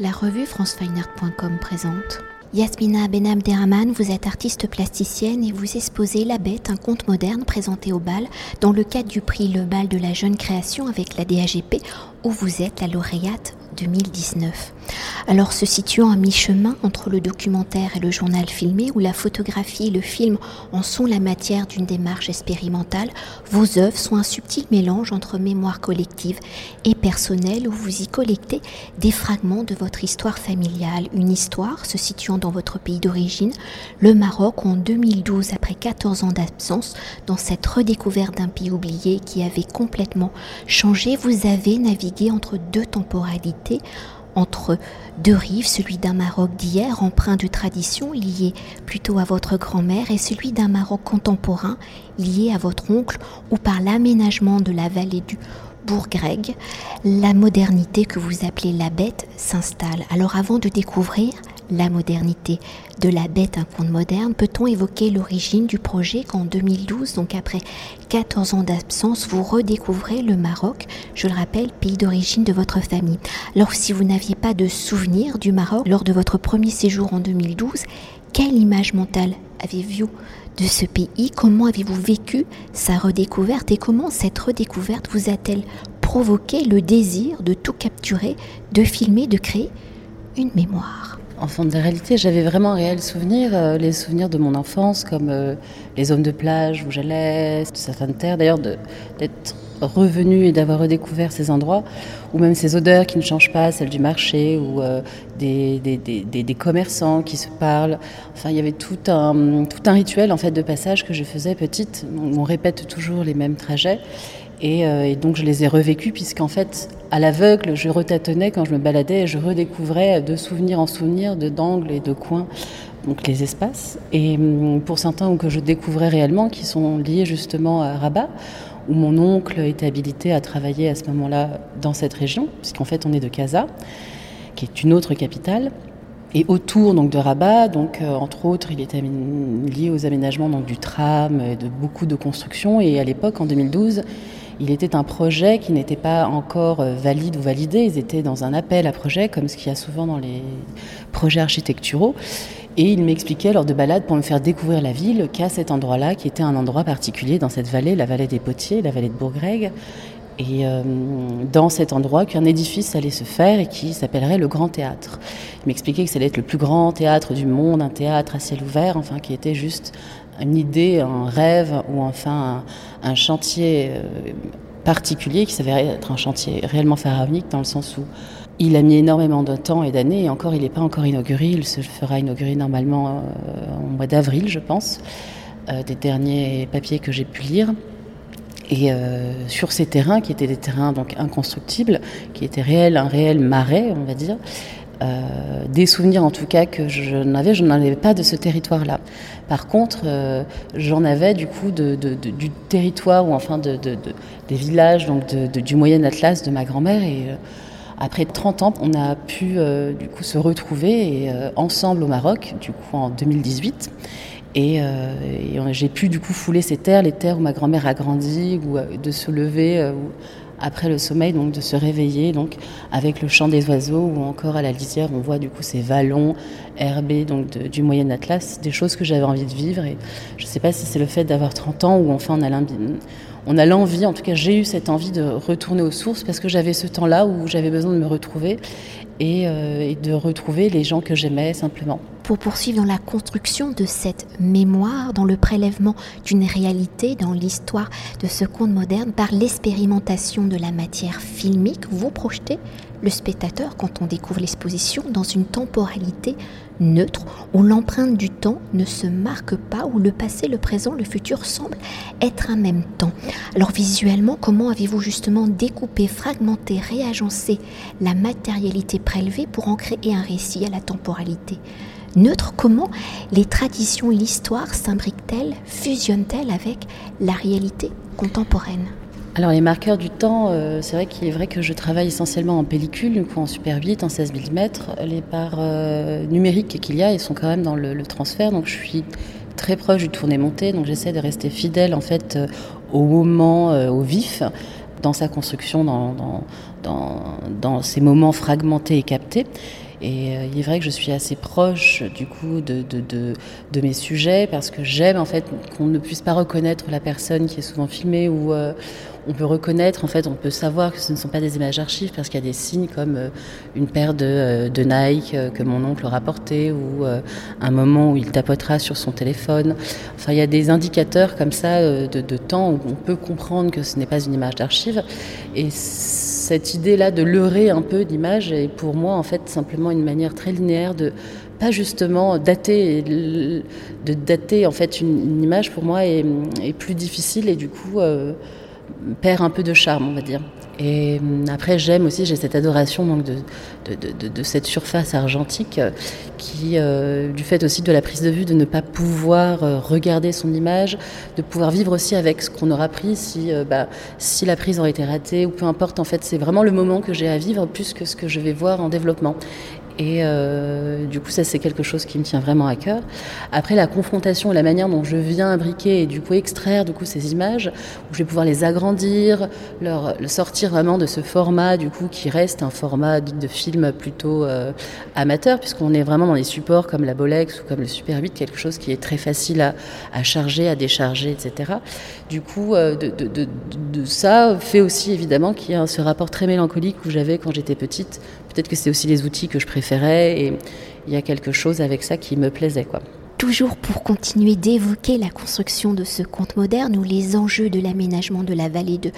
La revue francefineart.com présente. Yasmina Benabderrahman, vous êtes artiste plasticienne et vous exposez La Bête, un conte moderne présenté au bal dans le cadre du prix Le Bal de la Jeune Création avec la DAGP où vous êtes la lauréate 2019. Alors se situant à mi-chemin entre le documentaire et le journal filmé, où la photographie et le film en sont la matière d'une démarche expérimentale, vos œuvres sont un subtil mélange entre mémoire collective et personnelle, où vous y collectez des fragments de votre histoire familiale, une histoire se situant dans votre pays d'origine, le Maroc, en 2012, après 14 ans d'absence, dans cette redécouverte d'un pays oublié qui avait complètement changé, vous avez navigué entre deux temporalités entre deux rives, celui d'un Maroc d'hier, empreint de tradition, lié plutôt à votre grand-mère, et celui d'un Maroc contemporain, lié à votre oncle, ou par l'aménagement de la vallée du Bourgreg, la modernité que vous appelez la bête s'installe. Alors avant de découvrir la modernité de la bête, un conte moderne, peut-on évoquer l'origine du projet qu'en 2012, donc après 14 ans d'absence, vous redécouvrez le Maroc, je le rappelle, pays d'origine de votre famille. Alors si vous n'aviez pas de souvenir du Maroc lors de votre premier séjour en 2012, quelle image mentale avez-vous de ce pays? Comment avez-vous vécu sa redécouverte? Et comment cette redécouverte vous a-t-elle provoqué le désir de tout capturer, de filmer, de créer une mémoire? Enfant de la réalité, j'avais vraiment un réel souvenir, euh, les souvenirs de mon enfance, comme euh, les zones de plage où j'allais, certaines terres, d'ailleurs d'être revenu et d'avoir redécouvert ces endroits, ou même ces odeurs qui ne changent pas, celles du marché, ou euh, des, commerçants qui se parlent. Enfin, il y avait tout un, tout un rituel en fait de passage que je faisais petite. On répète toujours les mêmes trajets. Euh, et, donc je les ai revécus puisqu'en fait, à l'aveugle, je retâtonnais quand je me baladais et je redécouvrais de souvenir en souvenir, de d'angles et de coins, donc les espaces. Et hum, pour certains que je découvrais réellement, qui sont liés justement à Rabat, où mon oncle était habilité à travailler à ce moment-là dans cette région, puisqu'en fait on est de Casa, qui est une autre capitale. Et autour donc de Rabat, donc euh, entre autres, il était lié aux aménagements donc du tram, et de beaucoup de constructions. Et à l'époque, en 2012, il était un projet qui n'était pas encore euh, valide ou validé. Ils étaient dans un appel à projet, comme ce qu'il y a souvent dans les projets architecturaux. Et il m'expliquait lors de balades pour me faire découvrir la ville qu'à cet endroit-là, qui était un endroit particulier dans cette vallée, la vallée des Potiers, la vallée de Bourgreg, et euh, dans cet endroit qu'un édifice allait se faire et qui s'appellerait le Grand Théâtre. Il m'expliquait que ça allait être le plus grand théâtre du monde, un théâtre à ciel ouvert, enfin qui était juste une idée, un rêve ou enfin un, chantier euh, particulier qui s'avérait être un chantier réellement pharaonique dans le sens où il a mis énormément de temps et d'années et encore il n'est pas encore inauguré. Il se fera inaugurer normalement euh, au mois d'avril, je pense, euh, des derniers papiers que j'ai pu lire. Et sur ces terrains, qui étaient des terrains donc inconstructibles, qui étaient réels, un réel marais, on va dire, euh, des souvenirs en tout cas que je n'avais, je n'en avais pas de ce territoire-là. Par contre, euh, j'en avais du coup du territoire ou enfin de, des villages donc du Moyen Atlas de ma grand-mère et euh, après 30 ans, on a pu du coup se retrouver et, ensemble au Maroc, du coup en 2018. Et, et j'ai pu du coup fouler ces terres, les terres où ma grand-mère a grandi, ou de se lever après le sommeil, donc de se réveiller donc avec le chant des oiseaux ou encore à la lisière, on voit du coup ces vallons herbés donc du Moyen Atlas, des choses que j'avais envie de vivre et je ne sais pas si c'est le fait d'avoir 30 ans ou enfin on a l'envie, en tout cas j'ai eu cette envie de retourner aux sources parce que j'avais ce temps-là où j'avais besoin de me retrouver euh, et, de retrouver les gens que j'aimais simplement. Pour poursuivre dans la construction de cette mémoire, dans le prélèvement d'une réalité, dans l'histoire de ce conte moderne, par l'expérimentation de la matière filmique, vous projetez le spectateur quand on découvre l'exposition dans une temporalité neutre où l'empreinte du temps ne se marque pas, où le passé, le présent, le futur semblent être en même temps. Alors visuellement, comment avez-vous justement découpé, fragmenté, réagencé la matérialité prélevée pour en créer un récit à la temporalité neutre Comment les traditions et l'histoire s'imbriquent-elles, fusionnent-elles avec la réalité contemporaine? Alors les marqueurs du temps, euh, c'est vrai qu'il est vrai que je travaille essentiellement en pellicule, en super 8, en 16 mm. Les parts euh, numériques qu'il y a, ils sont quand même dans le, transfert, donc je suis très proche du tourné-monté, donc j'essaie de rester fidèle en fait euh, au moment, au vif, dans sa construction, dans, dans, dans, ces moments fragmentés et captés. Et euh, il est vrai que je suis assez proche du coup de, de, mes sujets parce que j'aime en fait qu'on ne puisse pas reconnaître la personne qui est souvent filmée ou euh, on peut reconnaître, en fait, on peut savoir que ce ne sont pas des images d'archives parce qu'il y a des signes comme euh, une paire de, euh, de Nike euh, que mon oncle aura porté ou un moment où il tapotera sur son téléphone. Enfin, il y a des indicateurs comme ça de, temps où on peut comprendre que ce n'est pas une image d'archive. Et cette idée-là de leurrer un peu l'image est pour moi, en fait, simplement une manière très linéaire de pas justement dater de dater en fait une, image pour moi est, plus difficile et du coup perd un peu de charme, on va dire. Et hum, après, j'aime aussi, j'ai cette adoration donc, de, de, de, cette surface argentique euh, qui, euh, du fait aussi de la prise de vue, de ne pas pouvoir euh, regarder son image, de pouvoir vivre aussi avec ce qu'on aura pris, si, bah, si la prise aurait été ratée ou peu importe. En fait, c'est vraiment le moment que j'ai à vivre plus que ce que je vais voir en développement. Et euh, du coup, ça, c'est quelque chose qui me tient vraiment à cœur. Après, la confrontation, la manière dont je viens imbriquer et du coup extraire du coup ces images, où je vais pouvoir les agrandir, leur, sortir vraiment de ce format du coup qui reste un format de film plutôt euh, amateur, puisqu'on est vraiment dans des supports comme la Bolex ou comme le Super 8, quelque chose qui est très facile à, charger, à décharger, etc. Du coup, euh, ça fait aussi évidemment qu'il y a ce rapport très mélancolique que j'avais quand j'étais petite. Peut-être que c'est aussi les outils que je préférais et il y a quelque chose avec ça qui me plaisait. Quoi. Toujours pour continuer d'évoquer la construction de ce conte moderne où les enjeux de l'aménagement de la vallée de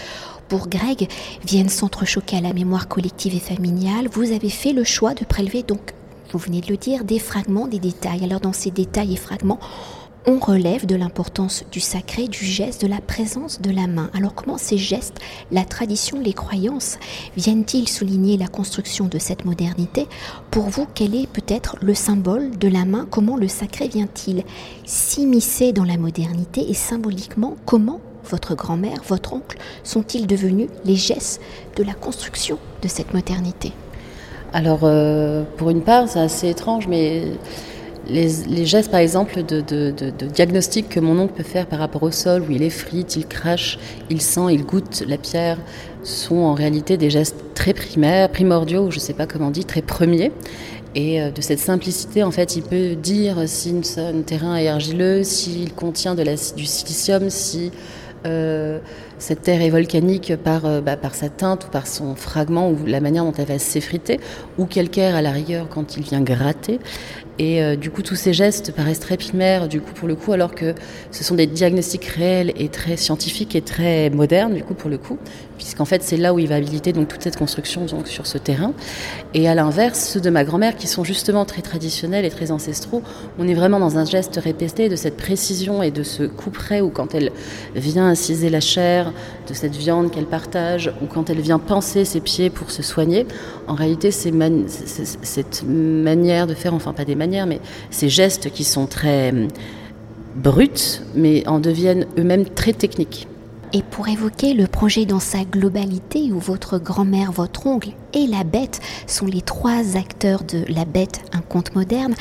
Bourg-Greg viennent s'entrechoquer à la mémoire collective et familiale, vous avez fait le choix de prélever donc, vous venez de le dire, des fragments, des détails. Alors dans ces détails et fragments, on relève de l'importance du sacré, du geste, de la présence de la main. Alors comment ces gestes, la tradition, les croyances viennent-ils souligner la construction de cette modernité? Pour vous, quel est peut-être le symbole de la main? Comment le sacré vient-il s'immiscer dans la modernité? Et symboliquement, comment votre grand-mère, votre oncle sont-ils devenus les gestes de la construction de cette modernité? Alors, euh, pour une part, c'est assez étrange, mais les, gestes, par exemple, de, diagnostic que mon oncle peut faire par rapport au sol, où il effrite, il crache, il sent, il goûte la pierre, sont en réalité des gestes très primaires, primordiaux, je ne sais pas comment on dit, très premiers. Et euh, de cette simplicité, en fait, il peut dire si un terrain est argileux, s'il contient du silicium, si euh, cette terre est volcanique par, euh, bah, par sa teinte ou par son fragment ou la manière dont elle va s'effriter, ou calcaire à la rigueur quand il vient gratter. Et euh, du coup, tous ces gestes paraissent très primaires, du coup, pour le coup, alors que ce sont des diagnostics réels et très scientifiques et très modernes, du coup, pour le coup, puisqu'en fait, c'est là où il va habiliter donc toute cette construction sur ce terrain. Et à l'inverse, ceux de ma grand-mère, qui sont justement très traditionnels et très ancestraux, on est vraiment dans un geste répété de cette précision et de ce coup près où quand elle vient inciser la chair de cette viande qu'elle partage, ou quand elle vient penser ses pieds pour se soigner, en réalité, c'est cette manière de faire, enfin pas des manières, mais ces gestes qui sont très bruts, mais en deviennent eux-mêmes très techniques. Et pour évoquer le projet dans sa globalité, où votre grand-mère, votre oncle et la bête sont les trois acteurs de La bête, un conte moderne,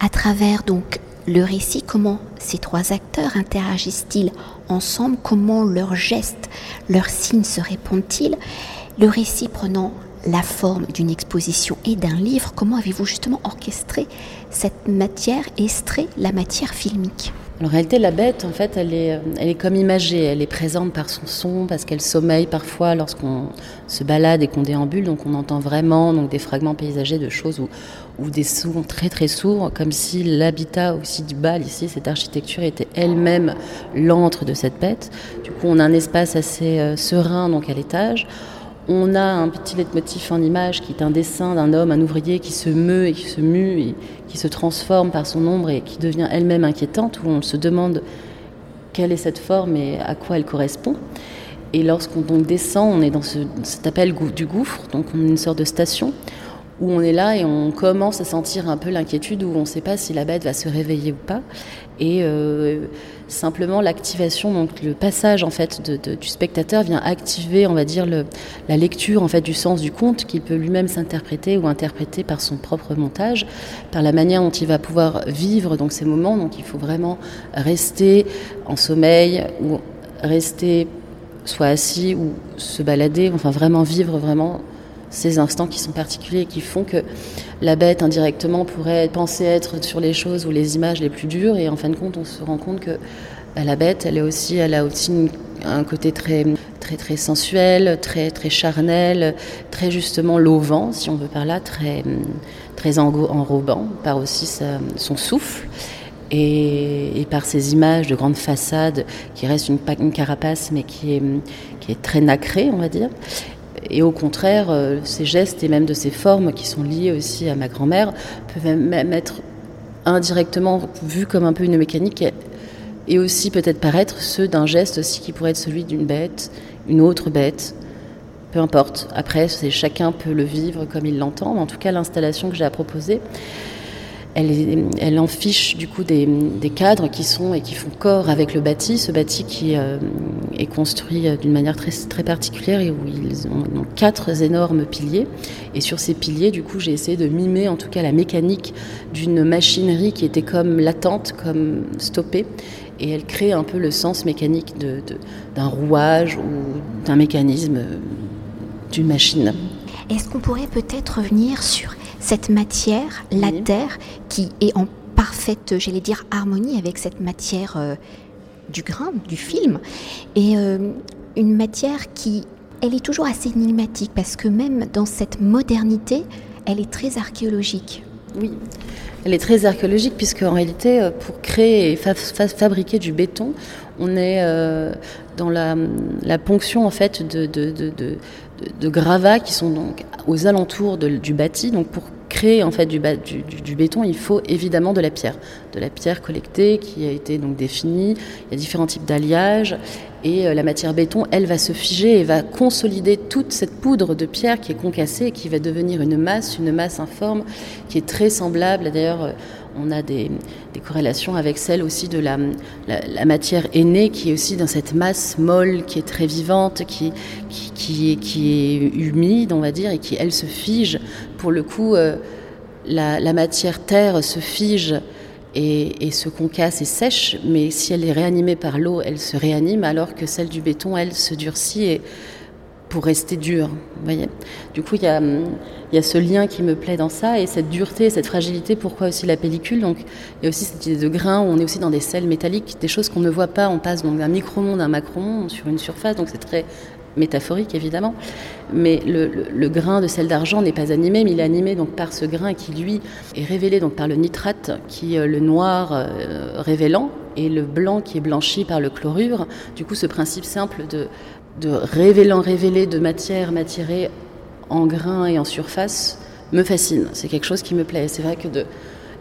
à travers donc le récit, comment ces trois acteurs interagissent-ils ensemble, comment leurs gestes, leurs signes se répondent-ils, le récit prenant la forme d'une exposition et d'un livre, comment avez-vous justement orchestré cette matière, estré la matière filmique? En réalité, la bête, en fait, elle est, elle est comme imagée. Elle est présente par son son, parce qu'elle sommeille parfois lorsqu'on se balade et qu'on déambule. Donc, on entend vraiment donc, des fragments paysagers de choses ou, ou des sons très très sourds, comme si l'habitat aussi du bal, ici, cette architecture était elle-même l'antre de cette bête. Du coup, on a un espace assez euh, serein donc à l'étage. On a un petit leitmotiv en image qui est un dessin d'un homme, un ouvrier qui se meut et qui se mue et qui se transforme par son ombre et qui devient elle-même inquiétante, où on se demande quelle est cette forme et à quoi elle correspond. Et lorsqu'on descend, on est dans ce, cet appel du gouffre, donc on est une sorte de station où on est là et on commence à sentir un peu l'inquiétude où on ne sait pas si la bête va se réveiller ou pas. Et euh, simplement l'activation, donc le passage en fait du spectateur vient activer, on va dire, la lecture en fait du sens du conte qu'il peut lui-même s'interpréter ou interpréter par son propre montage, par la manière dont il va pouvoir vivre donc ces moments. Donc il faut vraiment rester en sommeil ou rester soit assis ou se balader, enfin vraiment vivre vraiment ces instants qui sont particuliers et qui font que la bête indirectement pourrait penser être sur les choses ou les images les plus dures et en fin de compte on se rend compte que bah, la bête elle est aussi elle a aussi un côté très très très sensuel, très très charnel, très justement lovant si on veut par là, très très enrobant par aussi son souffle. Et, par ces images de grandes façades qui restent une, une carapace mais qui est, qui est très nacrée, on va dire. Et au contraire, euh, ces gestes et même de ces formes qui sont liées aussi à ma grand-mère peuvent même être indirectement vus comme un peu une mécanique et aussi peut-être paraître ceux d'un geste aussi qui pourrait être celui d'une bête, une autre bête, peu importe. Après, chacun peut le vivre comme il l'entend. En tout cas, l'installation que j'ai à proposer, elle, elle en fiche du coup des, cadres qui sont et qui font corps avec le bâti, ce bâti qui euh, est construit euh, d'une manière très, très particulière et où ils ont, quatre énormes piliers. Et sur ces piliers, du coup, j'ai essayé de mimer en tout cas la mécanique d'une machinerie qui était comme latente, comme stoppée. Et elle crée un peu le sens mécanique d'un rouage ou d'un mécanisme euh, d'une machine. Est-ce qu'on pourrait peut-être revenir sur cette matière, la terre, qui est en parfaite, j'allais dire, harmonie avec cette matière euh, du grain, du film, et euh, une matière qui, elle est toujours assez énigmatique, parce que même dans cette modernité, elle est très archéologique. Oui, elle est très archéologique puisque en réalité, euh, pour créer et fabriquer du béton, on est dans la, ponction en fait de, de, gravats qui sont donc aux alentours du bâti. Donc pour créer en fait du, du, béton, il faut évidemment de la pierre, de la pierre collectée qui a été donc définie. Il y a différents types d'alliages et euh, la matière béton, elle va se figer et va consolider toute cette poudre de pierre qui est concassée et qui va devenir une masse, une masse informe qui est très semblable. D'ailleurs, euh, on a des, corrélations avec celle aussi de la, matière aînée qui est aussi dans cette masse molle qui est très vivante, qui, qui, est, qui est humide, on va dire, et qui, elle, se fige. Pour le coup, euh, la, matière terre se fige et, et, se concasse et sèche, mais si elle est réanimée par l'eau, elle se réanime, alors que celle du béton, elle, se durcit et pour rester dure. voyez du coup, il y a, y a, ce lien qui me plaît dans ça et cette dureté, cette fragilité. Pourquoi aussi la pellicule Donc, il y a aussi cette idée de grain où on est aussi dans des sels métalliques, des choses qu'on ne voit pas. On passe d'un micro-monde à un macro-monde sur une surface, donc c'est très métaphorique évidemment. Mais le, grain de sel d'argent n'est pas animé, mais il est animé donc par ce grain qui lui est révélé donc par le nitrate, qui euh, le noir euh, révélant et le blanc qui est blanchi par le chlorure. Du coup, ce principe simple de révélant révéler de matière m'attirer en grain et en surface me fascine. C'est quelque chose qui me plaît. C'est vrai que de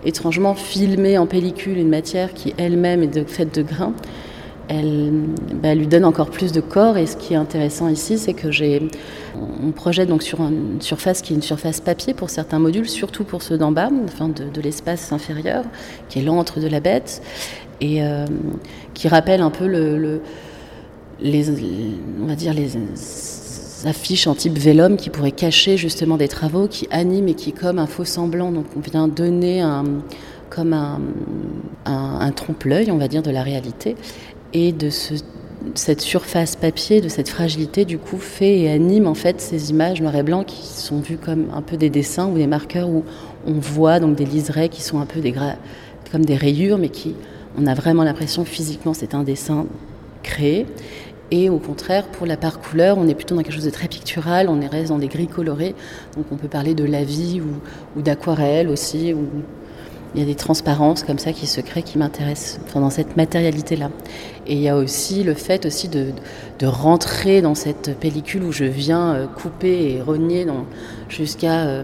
étrangement filmer en pellicule une matière qui elle-même est faite de grains, elle, bah, lui donne encore plus de corps. Et ce qui est intéressant ici, c'est que j'ai, on projette donc sur une surface qui est une surface papier pour certains modules, surtout pour ceux d'en bas, enfin de, l'espace inférieur, qui est l'antre de la bête, et euh, qui rappelle un peu le les, on va dire les affiches en type vélum qui pourraient cacher justement des travaux, qui animent et qui comme un faux semblant. Donc on vient donner un, comme un, un, trompe-l'œil, on va dire, de la réalité. Et de cette surface papier, de cette fragilité, du coup, fait et anime en fait ces images noir et blanc qui sont vues comme un peu des dessins ou des marqueurs où on voit donc des liserés qui sont un peu des comme des rayures, mais qui on a vraiment l'impression physiquement c'est un dessin créé. Et au contraire, pour la part couleur, on est plutôt dans quelque chose de très pictural, on est reste dans des gris colorés. Donc on peut parler de la vie ou, d'aquarelle aussi, où il y a des transparences comme ça qui se créent, qui m'intéressent dans cette matérialité-là. Et il y a aussi le fait aussi de, rentrer dans cette pellicule où je viens euh, couper et rogner jusqu'à euh,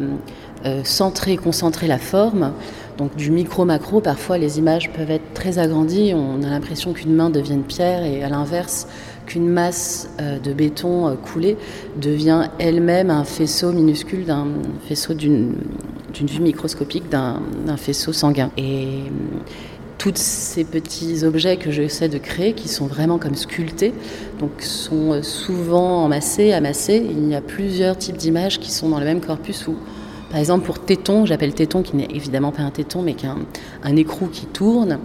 euh, centrer, concentrer la forme. Donc du micro-macro, parfois les images peuvent être très agrandies, on a l'impression qu'une main devienne pierre et à l'inverse, qu'une masse de béton euh, coulé devient elle-même un faisceau minuscule d'un faisceau d'une vue microscopique d'un faisceau sanguin. Et euh, tous ces petits objets que j'essaie de créer, qui sont vraiment comme sculptés, donc sont souvent emassés, amassés. Il y a plusieurs types d'images qui sont dans le même corpus où par exemple, pour téton, j'appelle téton, qui n'est évidemment pas un téton, mais est un écrou qui tourne.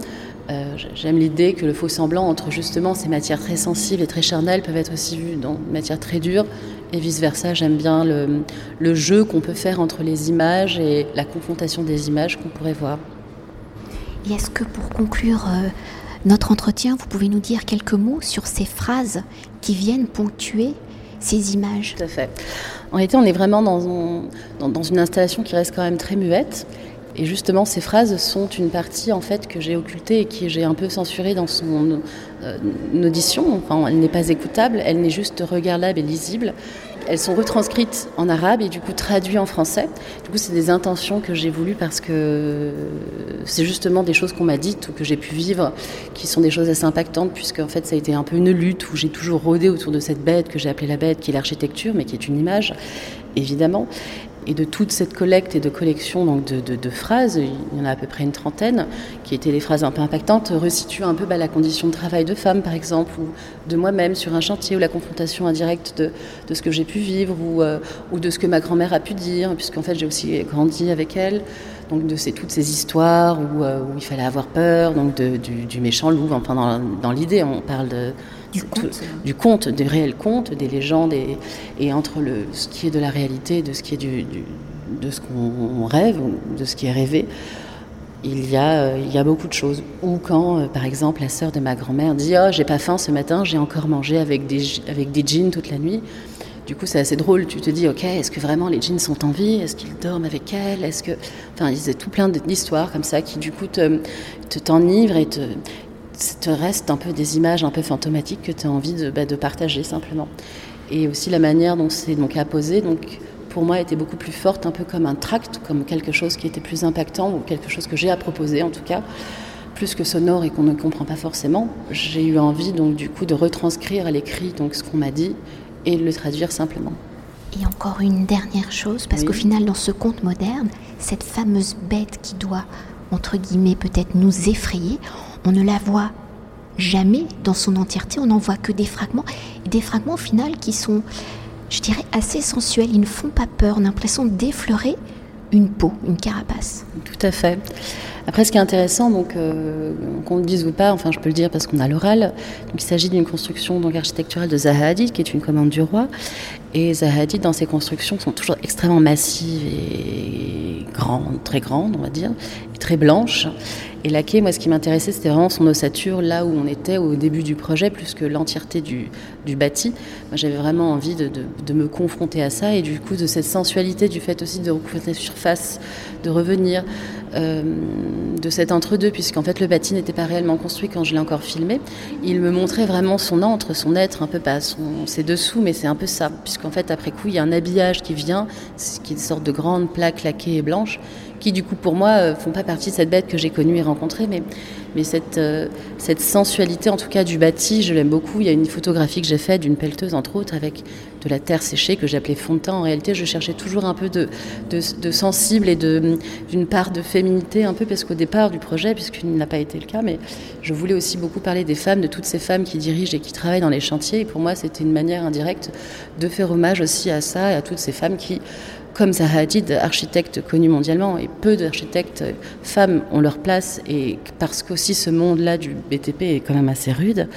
Euh, j'aime l'idée que le faux semblant entre justement ces matières très sensibles et très charnelles peuvent être aussi vues dans une matière très dure et vice-versa. J'aime bien le, le jeu qu'on peut faire entre les images et la confrontation des images qu'on pourrait voir. Et est-ce que pour conclure euh, notre entretien, vous pouvez nous dire quelques mots sur ces phrases qui viennent ponctuer ces images? Tout à fait. En réalité, on est vraiment dans, dans, dans une installation qui reste quand même très muette. Et justement, ces phrases sont une partie en fait que j'ai occultée et que j'ai un peu censurée dans son euh, audition. Enfin, elle n'est pas écoutable, elle n'est juste regardable et lisible. Elles sont retranscrites en arabe et du coup traduites en français. Du coup, c'est des intentions que j'ai voulu parce que c'est justement des choses qu'on m'a dites ou que j'ai pu vivre qui sont des choses assez impactantes puisque en fait ça a été un peu une lutte où j'ai toujours rôdé autour de cette bête que j'ai appelée la bête qui est l'architecture mais qui est une image évidemment et de toute cette collecte et de collection de, phrases, il y en a à peu près une trentaine, qui étaient des phrases un peu impactantes, resituent un peu bah, la condition de travail de femme, par exemple, ou de moi-même sur un chantier, ou la confrontation indirecte de, ce que j'ai pu vivre, ou, euh, ou, de ce que ma grand-mère a pu dire, puisqu'en fait j'ai aussi grandi avec elle. Donc de ces, toutes ces histoires où, euh, où, il fallait avoir peur, donc de, du, du, méchant loup, enfin dans, dans l'idée on parle de, du conte, tout, du conte, des réels contes, des légendes, et, et, entre le, ce qui est de la réalité, de ce qui est du, du de ce qu'on rêve, de ce qui est rêvé, il y, a, euh, il y a beaucoup de choses. Ou quand, euh, par exemple, la sœur de ma grand-mère dit Oh, j'ai pas faim ce matin, j'ai encore mangé avec des, avec des jeans toute la nuit. Du coup, c'est assez drôle. Tu te dis, ok, est-ce que vraiment les jeans sont en vie? Est-ce qu'ils dorment avec elle? Est-ce que, enfin, il y a tout plein d'histoires comme ça qui, du coup, te, te t'enivrent et te, te restent un peu des images un peu fantomatiques que tu as envie de, bah, de, partager simplement. Et aussi la manière dont c'est donc apposé, donc pour moi était beaucoup plus forte, un peu comme un tract, comme quelque chose qui était plus impactant ou quelque chose que j'ai à proposer en tout cas plus que sonore et qu'on ne comprend pas forcément. J'ai eu envie donc du coup de retranscrire à l'écrit donc ce qu'on m'a dit et le traduire simplement. Et encore une dernière chose, parce oui. qu'au final, dans ce conte moderne, cette fameuse bête qui doit, entre guillemets, peut-être nous effrayer, on ne la voit jamais dans son entièreté, on n'en voit que des fragments, et des fragments au final qui sont, je dirais, assez sensuels, ils ne font pas peur, on a l'impression d'effleurer une peau, une carapace. Tout à fait. Après, ce qui est intéressant, donc euh, qu'on le dise ou pas, enfin je peux le dire parce qu'on a l'oral. Il s'agit d'une construction architecturale de Zaha Hadid, qui est une commande du roi. Et Zaha Hadid, dans ses constructions, sont toujours extrêmement massives et grandes, très grandes, on va dire, et très blanches. Et la quai, moi, ce qui m'intéressait, c'était vraiment son ossature, là où on était au début du projet, plus que l'entièreté du, du, bâti. Moi, j'avais vraiment envie de, de, de, me confronter à ça, et du coup, de cette sensualité, du fait aussi de recouvrir la surface, de revenir, euh, de cet entre-deux, puisqu'en fait, le bâti n'était pas réellement construit quand je l'ai encore filmé. Il me montrait vraiment son entre, son être, un peu pas son, ses dessous, mais c'est un peu ça, puisqu'en fait, après coup, il y a un habillage qui vient, qui est une sorte de grande plaque laquée et blanche, qui du coup pour moi euh, font pas partie de cette bête que j'ai connue et rencontrée, mais, mais cette, euh, cette sensualité en tout cas du bâti, je l'aime beaucoup. Il y a une photographie que j'ai faite d'une pelleteuse entre autres avec de la terre séchée que j'appelais fond de teint. En réalité, je cherchais toujours un peu de, de, de sensible et d'une part de féminité un peu parce qu'au départ du projet, puisqu'il n'a pas été le cas, mais je voulais aussi beaucoup parler des femmes, de toutes ces femmes qui dirigent et qui travaillent dans les chantiers. Et pour moi, c'était une manière indirecte de faire hommage aussi à ça et à toutes ces femmes qui comme Zaha Hadid, architecte connu mondialement, et peu d'architectes femmes ont leur place, et parce qu'aussi ce monde-là du BTP est quand même assez rude,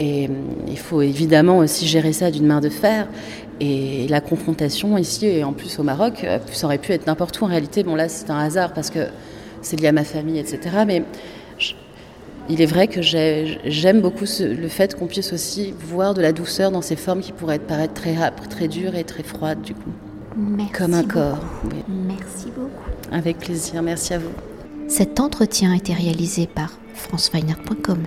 et il faut évidemment aussi gérer ça d'une main de fer. Et la confrontation ici, et en plus au Maroc, ça aurait pu être n'importe où en réalité. Bon là c'est un hasard parce que c'est lié à ma famille, etc. Mais il est vrai que j'aime beaucoup le fait qu'on puisse aussi voir de la douceur dans ces formes qui pourraient paraître très très dures et très froides du coup. Merci Comme un beaucoup. corps. Oui. Merci beaucoup. Avec plaisir, merci à vous. Cet entretien a été réalisé par franceweiner.com.